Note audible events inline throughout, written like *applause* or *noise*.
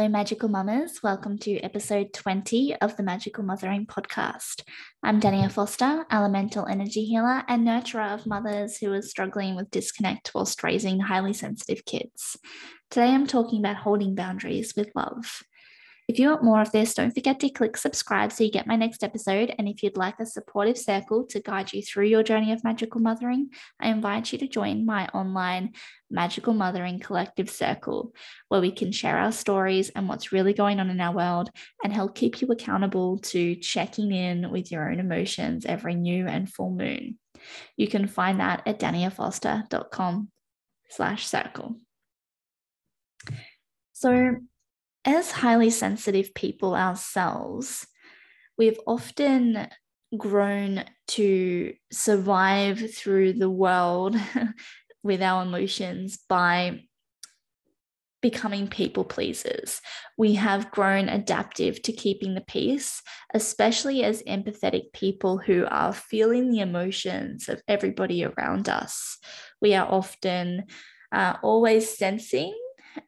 Hello, Magical Mamas. Welcome to episode 20 of the Magical Mothering podcast. I'm Dania Foster, elemental energy healer and nurturer of mothers who are struggling with disconnect whilst raising highly sensitive kids. Today, I'm talking about holding boundaries with love. If you want more of this, don't forget to click subscribe so you get my next episode. And if you'd like a supportive circle to guide you through your journey of magical mothering, I invite you to join my online Magical Mothering Collective Circle, where we can share our stories and what's really going on in our world and help keep you accountable to checking in with your own emotions every new and full moon. You can find that at daniafoster.com slash circle. So as highly sensitive people ourselves, we've often grown to survive through the world *laughs* with our emotions by becoming people pleasers. We have grown adaptive to keeping the peace, especially as empathetic people who are feeling the emotions of everybody around us. We are often uh, always sensing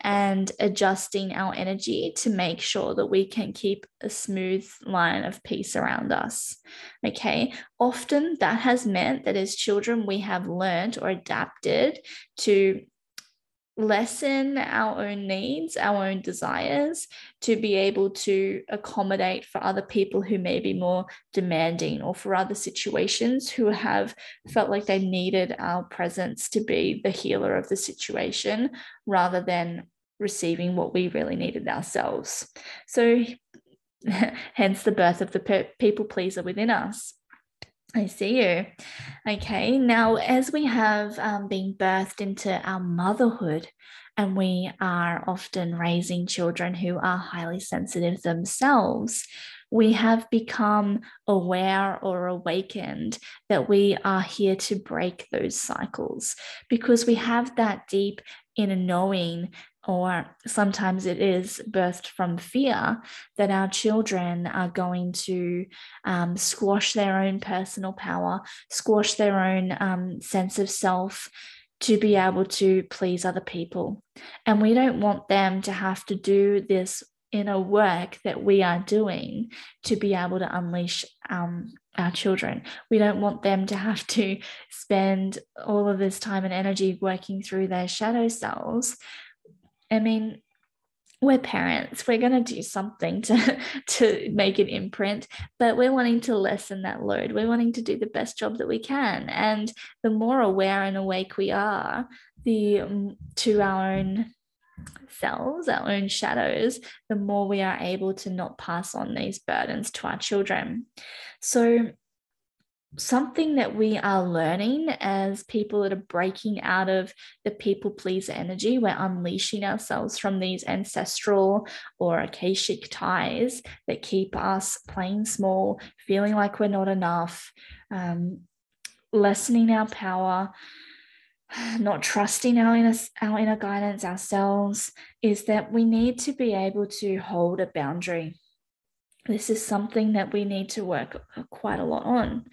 and adjusting our energy to make sure that we can keep a smooth line of peace around us. Okay. Often that has meant that as children, we have learned or adapted to lessen our own needs, our own desires, to be able to accommodate for other people who may be more demanding or for other situations who have felt like they needed our presence to be the healer of the situation rather than receiving what we really needed ourselves. So, *laughs* hence the birth of the people pleaser within us. I see you. Okay, now as we have um, been birthed into our motherhood, and we are often raising children who are highly sensitive themselves, we have become aware or awakened that we are here to break those cycles because we have that deep inner knowing or sometimes it is birthed from fear that our children are going to um, squash their own personal power, squash their own um, sense of self to be able to please other people. And we don't want them to have to do this inner work that we are doing to be able to unleash um, our children. We don't want them to have to spend all of this time and energy working through their shadow selves I mean, we're parents. We're going to do something to *laughs* to make an imprint but we're wanting to lessen that load. We're wanting to do the best job that we can. And the more aware and awake we are the um, to our own selves our own shadows the more we are able to not pass on these burdens to our children. So something that we are learning as people that are breaking out of the people pleaser energy. We're unleashing ourselves from these ancestral or akashic ties that keep us playing small, feeling like we're not enough, um, lessening our power. *sighs* Not trusting our inner, our inner guidance ourselves is that we need to be able to hold a boundary this is something that we need to work quite a lot on.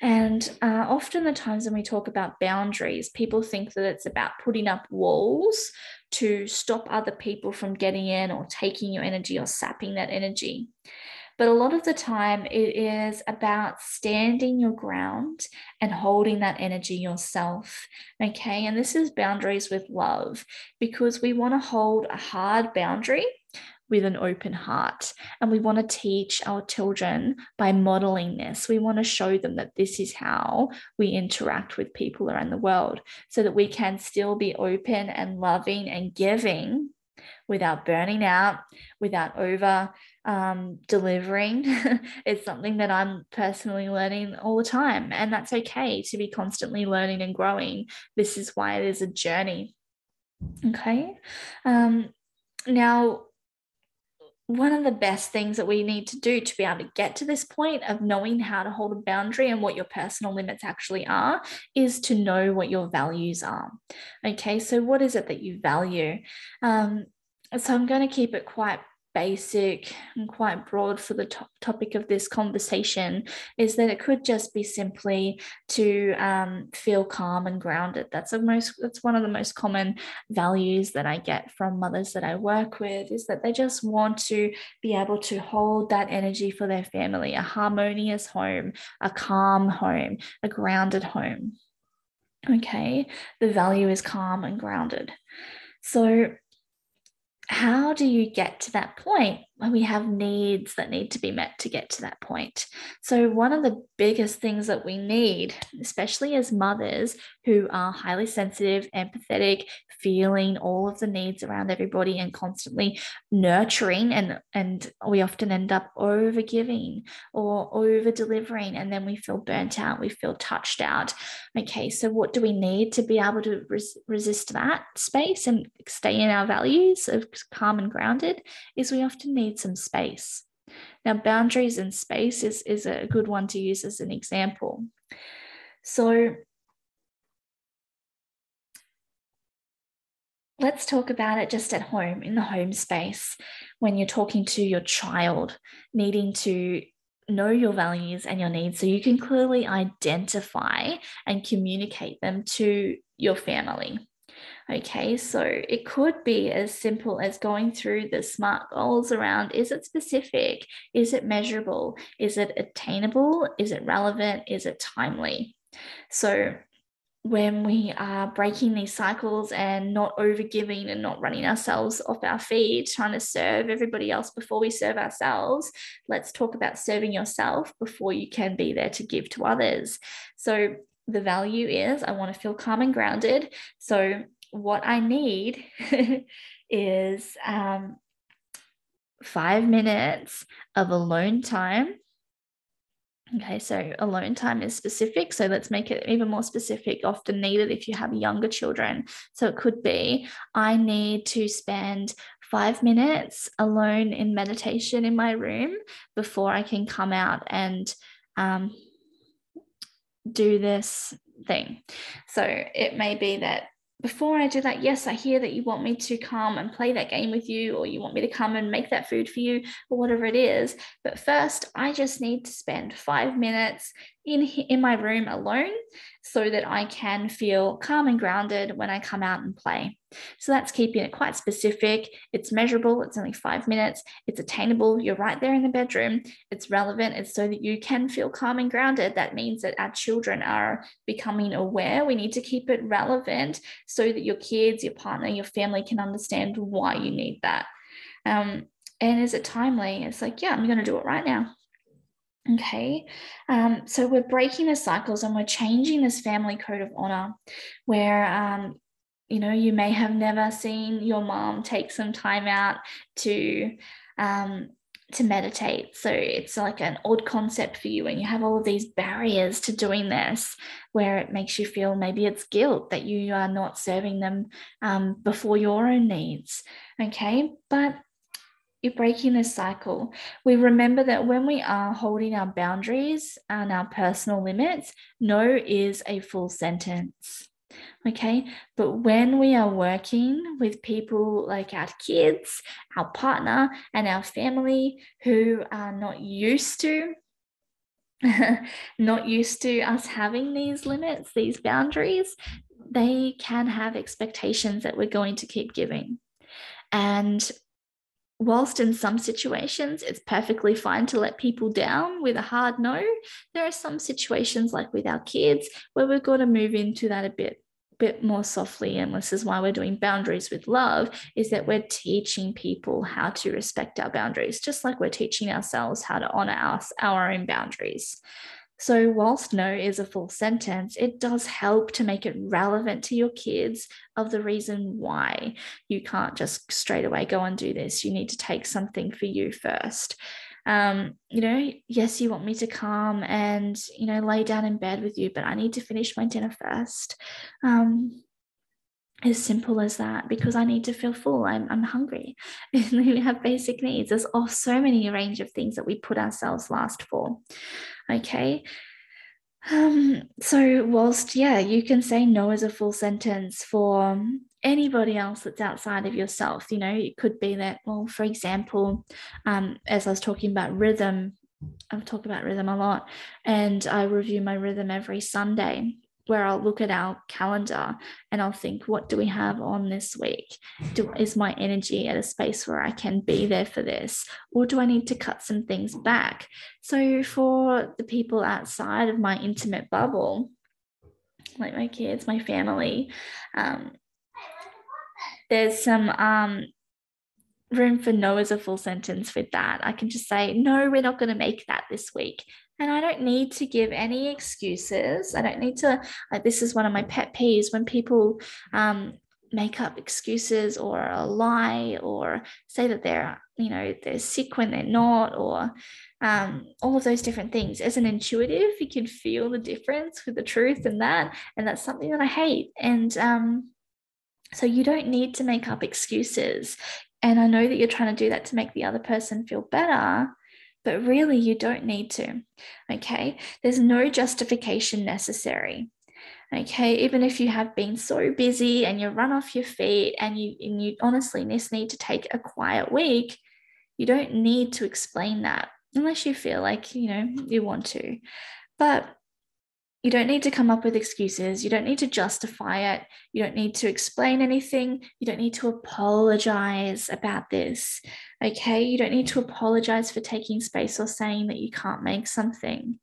And uh, often, the times when we talk about boundaries, people think that it's about putting up walls to stop other people from getting in or taking your energy or sapping that energy. But a lot of the time, it is about standing your ground and holding that energy yourself. Okay. And this is boundaries with love because we want to hold a hard boundary with an open heart. And we want to teach our children by modeling this. We want to show them that this is how we interact with people around the world so that we can still be open and loving and giving without burning out, without over um, delivering. *laughs* it's something that I'm personally learning all the time. And that's okay to be constantly learning and growing. This is why it is a journey. Okay. Um, now, one of the best things that we need to do to be able to get to this point of knowing how to hold a boundary and what your personal limits actually are is to know what your values are. Okay, so what is it that you value? Um, so I'm going to keep it quite basic and quite broad for the to- topic of this conversation is that it could just be simply to um, feel calm and grounded. That's the most. That's one of the most common values that I get from mothers that I work with is that they just want to be able to hold that energy for their family, a harmonious home, a calm home, a grounded home. Okay, the value is calm and grounded. So how do you get to that point we have needs that need to be met to get to that point? So, one of the biggest things that we need, especially as mothers who are highly sensitive, empathetic, feeling all of the needs around everybody and constantly nurturing, and, and we often end up over giving or over delivering, and then we feel burnt out, we feel touched out. Okay, so what do we need to be able to res- resist that space and stay in our values of calm and grounded? Is we often need need some space. Now, boundaries and space is, is a good one to use as an example. So, let's talk about it just at home, in the home space, when you're talking to your child, needing to know your values and your needs so you can clearly identify and communicate them to your family. Okay, so it could be as simple as going through the SMART goals around is it specific? Is it measurable? Is it attainable? Is it relevant? Is it timely? So when we are breaking these cycles and not overgiving and not running ourselves off our feet, trying to serve everybody else before we serve ourselves, let's talk about serving yourself before you can be there to give to others. So the value is I want to feel calm and grounded. So what I need *laughs* is um, five minutes of alone time. Okay, so alone time is specific. So let's make it even more specific, often needed if you have younger children. So it could be I need to spend five minutes alone in meditation in my room before I can come out and um, do this thing. So it may be that before I do that, yes, I hear that you want me to come and play that game with you, or you want me to come and make that food for you, or whatever it is. But first, I just need to spend five minutes in, in my room alone so that I can feel calm and grounded when I come out and play. So that's keeping it quite specific. It's measurable. It's only five minutes. It's attainable. You're right there in the bedroom. It's relevant. It's so that you can feel calm and grounded. That means that our children are becoming aware. We need to keep it relevant so that your kids, your partner, your family can understand why you need that. Um, and is it timely? It's like, yeah, I'm going to do it right now. Okay, um, so we're breaking the cycles and we're changing this family code of honor where, um, you know, you may have never seen your mom take some time out to. Um, to meditate. So it's like an odd concept for you, and you have all of these barriers to doing this, where it makes you feel maybe it's guilt that you are not serving them um, before your own needs. Okay, but you're breaking this cycle. We remember that when we are holding our boundaries and our personal limits, no is a full sentence. Okay. But when we are working with people like our kids, our partner, and our family who are not used to *laughs* not used to us having these limits, these boundaries, they can have expectations that we're going to keep giving. And whilst in some situations it's perfectly fine to let people down with a hard no, there are some situations like with our kids where we've got to move into that a bit bit more softly and this is why we're doing boundaries with love is that we're teaching people how to respect our boundaries just like we're teaching ourselves how to honor us our own boundaries so, whilst no is a full sentence, it does help to make it relevant to your kids of the reason why you can't just straight away go and do this. You need to take something for you first. Um, you know, yes, you want me to come and, you know, lay down in bed with you, but I need to finish my dinner first. Um, as simple as that because I need to feel full. I'm, I'm hungry. *laughs* we have basic needs. There's oh, so many range of things that we put ourselves last for. Okay. Um, so whilst yeah, you can say no as a full sentence for anybody else that's outside of yourself. You know, it could be that, well, for example, um, as I was talking about rhythm, I've talked about rhythm a lot, and I review my rhythm every Sunday where I'll look at our calendar and I'll think, what do we have on this week? Do, is my energy at a space where I can be there for this? Or do I need to cut some things back? So, for the people outside of my intimate bubble, like my kids, my family, um, there's some um, room for no as a full sentence with that. I can just say, no, we're not going to make that this week. And I don't need to give any excuses. I don't need to, like, this is one of my pet peeves when people um, make up excuses or a lie or say that they're, you know, they're sick when they're not, or um, all of those different things. As an intuitive, you can feel the difference with the truth and that. And that's something that I hate. And um, so you don't need to make up excuses. And I know that you're trying to do that to make the other person feel better but really you don't need to. Okay. There's no justification necessary. Okay. Even if you have been so busy and you run off your feet and you, and you honestly just need to take a quiet week, you don't need to explain that unless you feel like, you know, you want to. But you don't need to come up with excuses. You don't need to justify it. You don't need to explain anything. You don't need to apologize about this. Okay. You don't need to apologize for taking space or saying that you can't make something.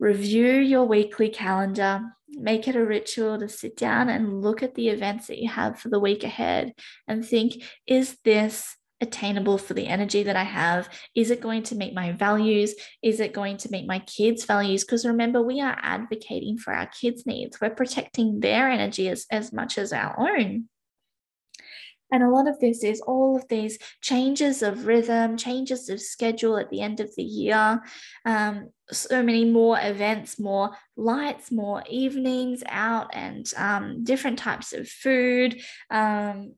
Review your weekly calendar. Make it a ritual to sit down and look at the events that you have for the week ahead and think is this attainable for the energy that I have? Is it going to meet my values? Is it going to meet my kids' values? Because remember, we are advocating for our kids' needs. We're protecting their energy as, as much as our own. And a lot of this is all of these changes of rhythm, changes of schedule at the end of the year, um, so many more events, more lights, more evenings out, and um, different types of food, um,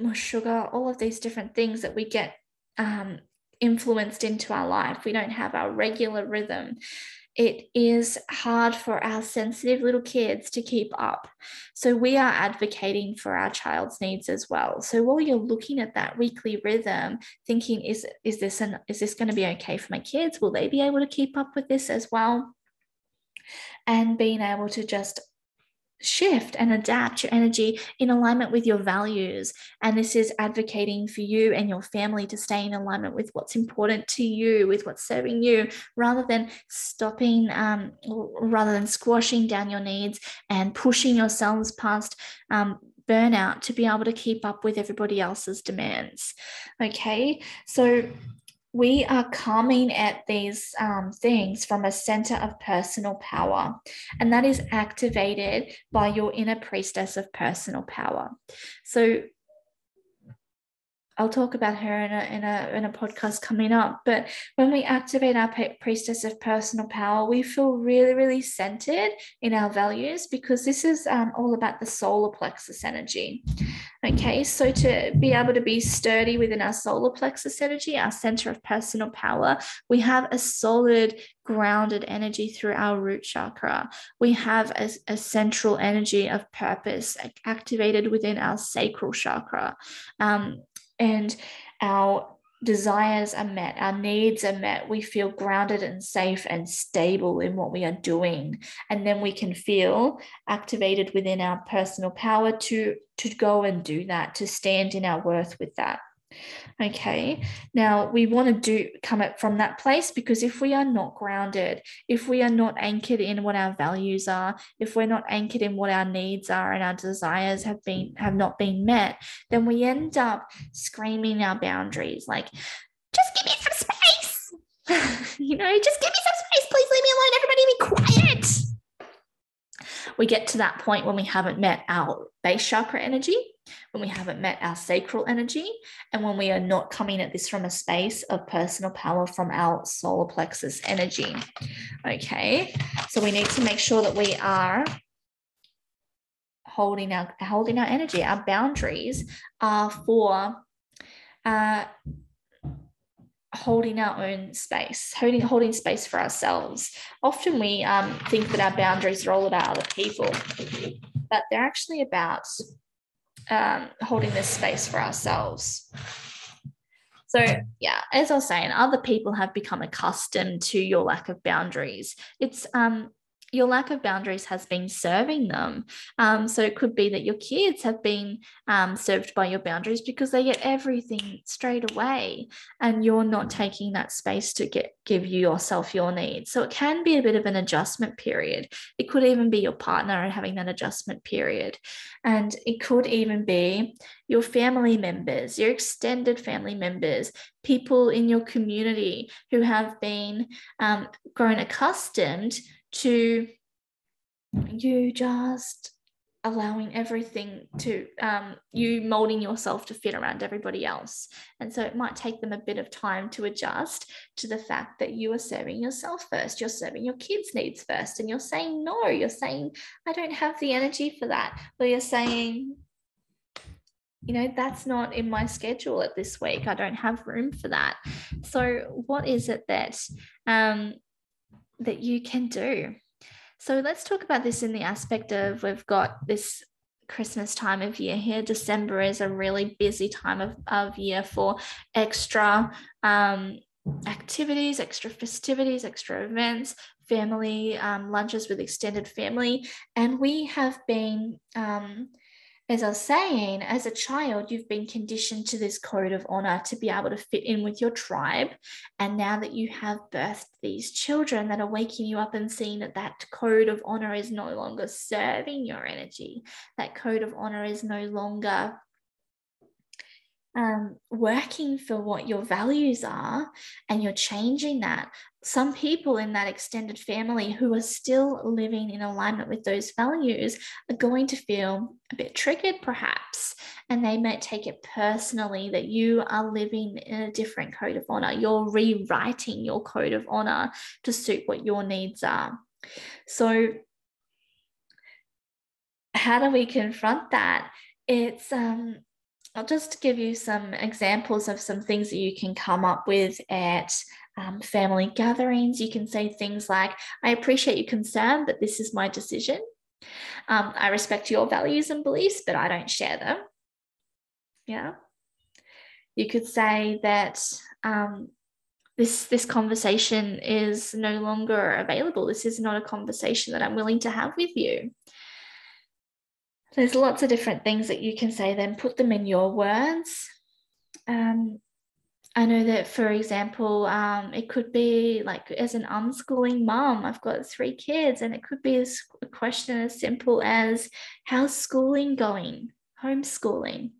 more sugar, all of these different things that we get um, influenced into our life. We don't have our regular rhythm. It is hard for our sensitive little kids to keep up. So, we are advocating for our child's needs as well. So, while you're looking at that weekly rhythm, thinking, is, is this an, is this going to be okay for my kids? Will they be able to keep up with this as well? And being able to just shift and adapt your energy in alignment with your values. And this is advocating for you and your family to stay in alignment with what's important to you, with what's serving you, rather than stopping, um, rather than squashing down your needs and pushing yourselves past. Um, burnout to be able to keep up with everybody else's demands. Okay, so we are coming at these um, things from a center of personal power, and that is activated by your inner priestess of personal power. So, I'll talk about her in a, in a in a podcast coming up. But when we activate our priestess of personal power, we feel really really centered in our values because this is um, all about the solar plexus energy. Okay, so to be able to be sturdy within our solar plexus energy, our center of personal power, we have a solid grounded energy through our root chakra. We have a, a central energy of purpose activated within our sacral chakra. Um, and our desires are met, our needs are met, we feel grounded and safe and stable in what we are doing. And then we can feel activated within our personal power to, to go and do that, to stand in our worth with that. Okay. Now we want to do come up from that place because if we are not grounded, if we are not anchored in what our values are, if we're not anchored in what our needs are and our desires have been have not been met, then we end up screaming our boundaries like, just give me some space. *laughs* you know, just give me some space. Please leave me alone. Everybody be quiet. We get to that point when we haven't met our base chakra energy when we haven't met our sacral energy, and when we are not coming at this from a space of personal power from our solar plexus energy. Okay, so we need to make sure that we are holding our holding our energy. Our boundaries are for uh, holding our own space, holding holding space for ourselves. Often we um, think that our boundaries are all about other people, but they're actually about um, holding this space for ourselves. So, yeah, as I was saying, other people have become accustomed to your lack of boundaries. It's um, your lack of boundaries has been serving them. Um, so it could be that your kids have been um, served by your boundaries because they get everything straight away, and you're not taking that space to get give you yourself your needs. So it can be a bit of an adjustment period. It could even be your partner having that adjustment period, and it could even be your family members, your extended family members, people in your community who have been um, grown accustomed to you just allowing everything to um, you molding yourself to fit around everybody else. And so it might take them a bit of time to adjust to the fact that you are serving yourself first, you're serving your kids' needs first, and you're saying no, you're saying, I don't have the energy for that. Or you're saying, you know, that's not in my schedule at this week. I don't have room for that. So, what is it that um, that you can do. So let's talk about this in the aspect of we've got this Christmas time of year here. December is a really busy time of, of year for extra um, activities, extra festivities, extra events, family um, lunches with extended family. And we have been um, as I was saying, as a child, you've been conditioned to this code of honor to be able to fit in with your tribe. And now that you have birthed these children that are waking you up and seeing that that code of honor is no longer serving your energy, that code of honor is no longer um, working for what your values are and you're changing that. Some people in that extended family who are still living in alignment with those values are going to feel a bit triggered, perhaps, and they might take it personally that you are living in a different code of honor. You're rewriting your code of honor to suit what your needs are. So, how do we confront that? It's um, I'll just give you some examples of some things that you can come up with at um, family gatherings. You can say things like, I appreciate your concern, but this is my decision. Um, I respect your values and beliefs, but I don't share them. Yeah. You could say that um, this this conversation is no longer available. This is not a conversation that I'm willing to have with you there's lots of different things that you can say, then put them in your words. Um, I know that, for example, um, it could be like as an unschooling mom, I've got three kids, and it could be a question as simple as, How's schooling going? Homeschooling.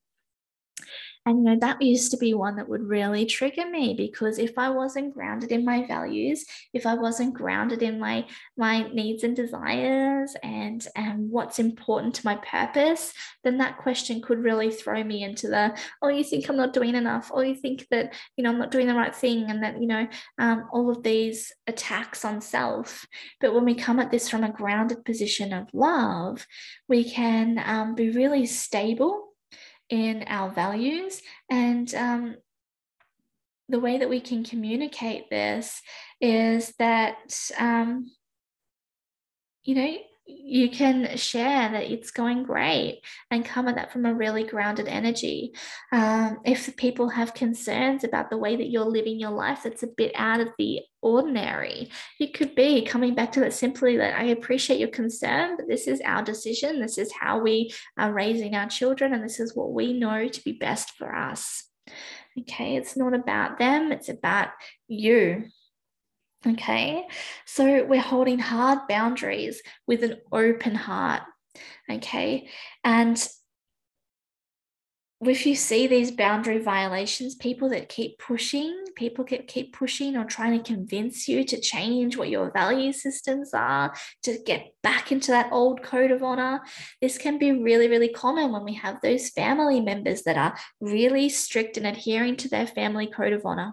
And you know, that used to be one that would really trigger me because if I wasn't grounded in my values, if I wasn't grounded in my my needs and desires and and what's important to my purpose, then that question could really throw me into the, oh, you think I'm not doing enough, or you think that, you know, I'm not doing the right thing, and that, you know, um, all of these attacks on self. But when we come at this from a grounded position of love, we can um, be really stable in our values. And um, the way that we can communicate this is that, um, you know, you can share that it's going great and come at that from a really grounded energy. Um, if people have concerns about the way that you're living your life that's a bit out of the ordinary, it could be coming back to that simply that I appreciate your concern, but this is our decision. This is how we are raising our children, and this is what we know to be best for us. Okay, it's not about them, it's about you. Okay, so we're holding hard boundaries with an open heart. Okay, and if you see these boundary violations, people that keep pushing, people that keep pushing or trying to convince you to change what your value systems are, to get back into that old code of honor, this can be really, really common when we have those family members that are really strict and adhering to their family code of honor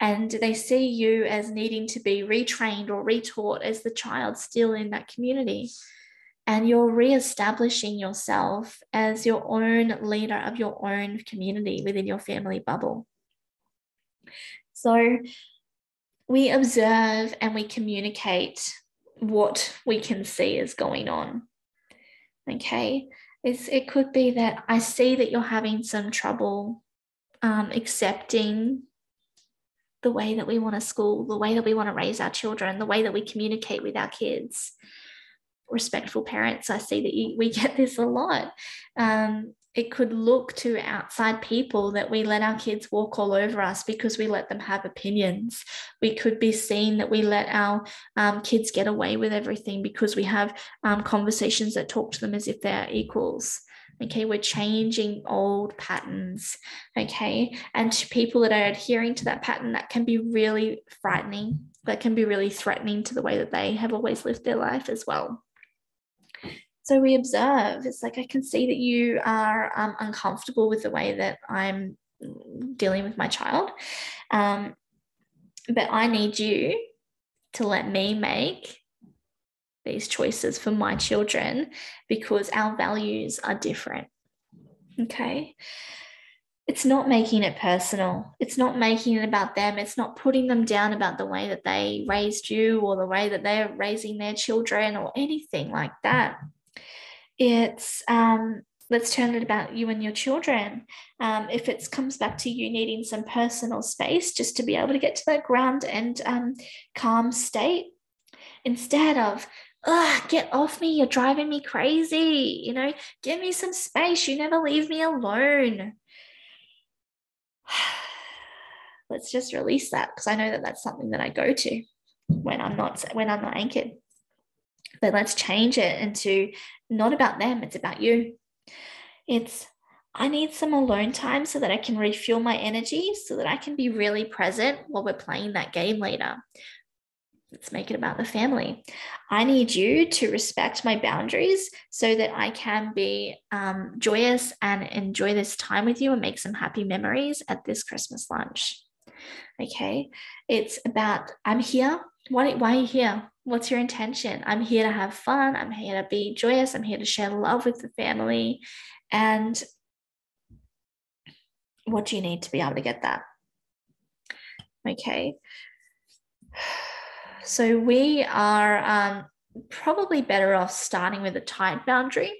and they see you as needing to be retrained or retaught as the child still in that community. And you're re-establishing yourself as your own leader of your own community within your family bubble. So we observe and we communicate what we can see is going on. Okay. It's, it could be that I see that you're having some trouble um, accepting the way that we want to school, the way that we want to raise our children, the way that we communicate with our kids. Respectful parents, I see that you, we *laughs* get this a lot. Um, it could look to outside people that we let our kids walk all over us because we let them have opinions. We could be seen that we let our um, kids get away with everything because we have um, conversations that talk to them as if they're equals. Okay, we're changing old patterns. Okay, and to people that are adhering to that pattern, that can be really frightening. That can be really threatening to the way that they have always lived their life as well. So we observe. It's like, I can see that you are um, uncomfortable with the way that I'm dealing with my child. Um, but I need you to let me make these choices for my children because our values are different. Okay. It's not making it personal. It's not making it about them. It's not putting them down about the way that they raised you or the way that they're raising their children or anything like that it's um, let's turn it about you and your children. Um, if it comes back to you needing some personal space just to be able to get to that ground and um, calm state, instead of, Ugh, get off me, you're driving me crazy, you know, give me some space, you never leave me alone. *sighs* let's just release that because I know that that's something that I go to when I'm not when I'm not anchored. But let's change it into not about them, it's about you. It's, I need some alone time so that I can refuel my energy, so that I can be really present while we're playing that game later. Let's make it about the family. I need you to respect my boundaries so that I can be um, joyous and enjoy this time with you and make some happy memories at this Christmas lunch. Okay. It's about, I'm here. Why, why are you here? What's your intention? I'm here to have fun. I'm here to be joyous. I'm here to share love with the family. And what do you need to be able to get that? Okay. So we are um, probably better off starting with a tight boundary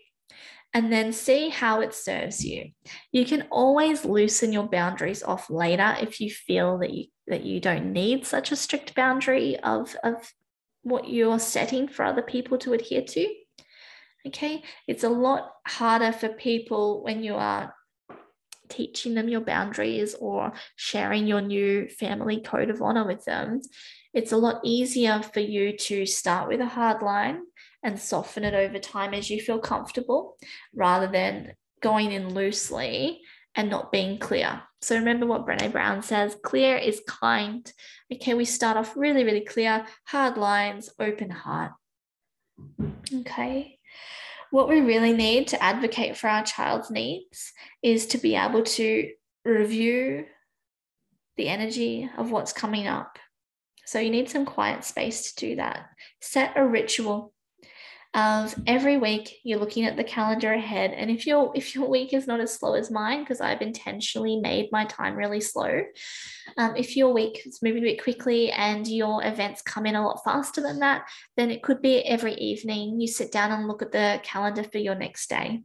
and then see how it serves you. You can always loosen your boundaries off later if you feel that you that you don't need such a strict boundary of, of what you're setting for other people to adhere to. Okay, it's a lot harder for people when you are teaching them your boundaries or sharing your new family code of honor with them. It's a lot easier for you to start with a hard line and soften it over time as you feel comfortable rather than going in loosely and not being clear. So remember what Brene Brown says clear is kind. Okay, we start off really, really clear, hard lines, open heart. Okay. What we really need to advocate for our child's needs is to be able to review the energy of what's coming up. So you need some quiet space to do that. Set a ritual of every week you're looking at the calendar ahead and if your if your week is not as slow as mine because i've intentionally made my time really slow um, if your week is moving a bit quickly and your events come in a lot faster than that then it could be every evening you sit down and look at the calendar for your next day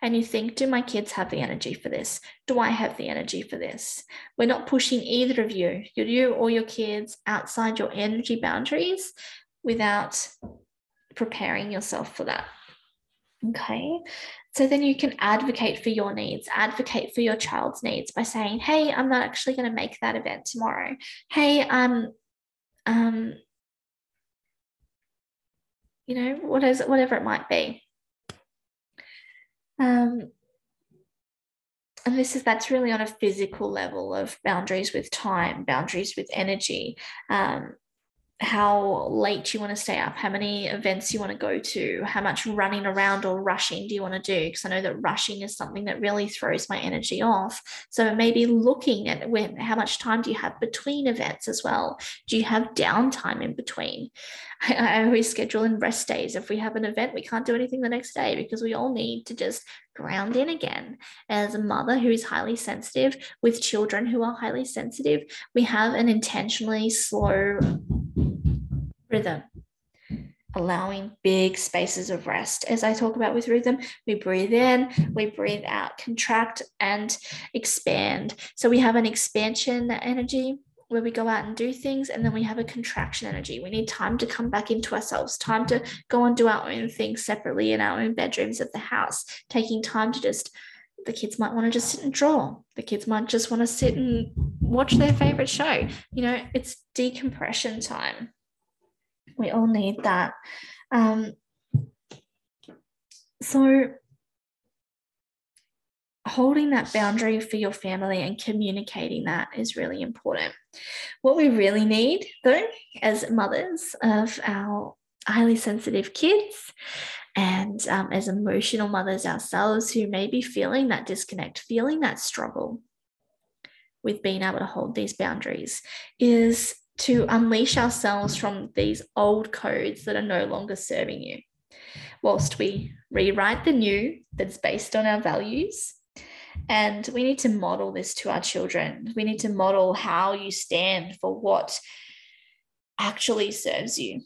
and you think, do my kids have the energy for this? Do I have the energy for this? We're not pushing either of you, you or your kids, outside your energy boundaries without preparing yourself for that. Okay. So then you can advocate for your needs, advocate for your child's needs by saying, hey, I'm not actually going to make that event tomorrow. Hey, um, um, you know, what is it, whatever it might be. Um, and this is that's really on a physical level of boundaries with time, boundaries with energy. Um, how late you want to stay up, how many events you want to go to, how much running around or rushing do you want to do? Because I know that rushing is something that really throws my energy off. So maybe looking at when how much time do you have between events as well? Do you have downtime in between? *laughs* I, I always schedule in rest days. If we have an event, we can't do anything the next day because we all need to just ground in again. As a mother who is highly sensitive with children who are highly sensitive, we have an intentionally slow rhythm, allowing big spaces of rest. As I talk about with rhythm, we breathe in, we breathe out, contract and expand. So we have an expansion energy where we go out and do things, and then we have a contraction energy. We need time to come back into ourselves, time to go and do our own things separately in our own bedrooms of the house, taking time to just the kids might want to just sit and draw. The kids might just want to sit and watch their favorite show. You know, it's decompression time we all need that. Um, so, holding that boundary for your family and communicating that is really important. What we really need, though, as mothers of our highly sensitive kids and um, as emotional mothers ourselves who may be feeling that disconnect, feeling that struggle with being able to hold these boundaries, is to unleash ourselves from these old codes that are no longer serving you, whilst we rewrite the new that's based on our values. And we need to model this to our children. We need to model how you stand for what actually serves you.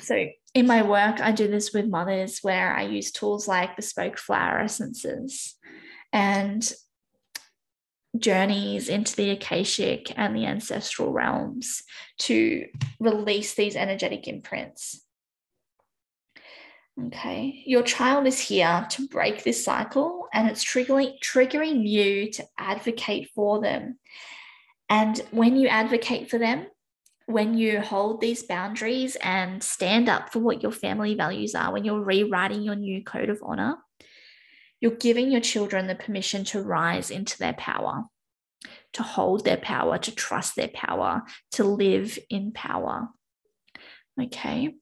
So, in my work, I do this with mothers where I use tools like bespoke flower essences and journeys into the Akashic and the ancestral realms to release these energetic imprints. Okay, your child is here to break this cycle and it's triggering, triggering you to advocate for them. And when you advocate for them, when you hold these boundaries and stand up for what your family values are, when you're rewriting your new code of honor, you're giving your children the permission to rise into their power, to hold their power, to trust their power, to live in power. Okay.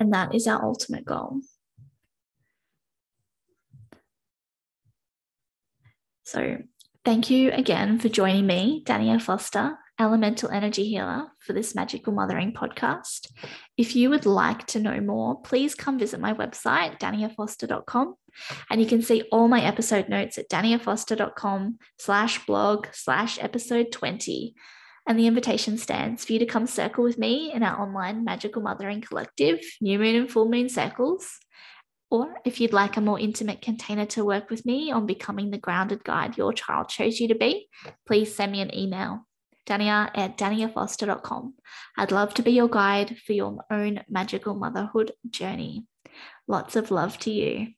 And that is our ultimate goal. So, thank you again for joining me, Dania Foster, elemental energy healer, for this Magical Mothering podcast. If you would like to know more, please come visit my website, daniafoster.com. And you can see all my episode notes at daniafoster.com slash blog slash episode 20. And the invitation stands for you to come circle with me in our online Magical Mothering Collective, New Moon and Full Moon Circles. Or if you'd like a more intimate container to work with me on becoming the grounded guide your child chose you to be, please send me an email dania at daniafoster.com. I'd love to be your guide for your own magical motherhood journey. Lots of love to you.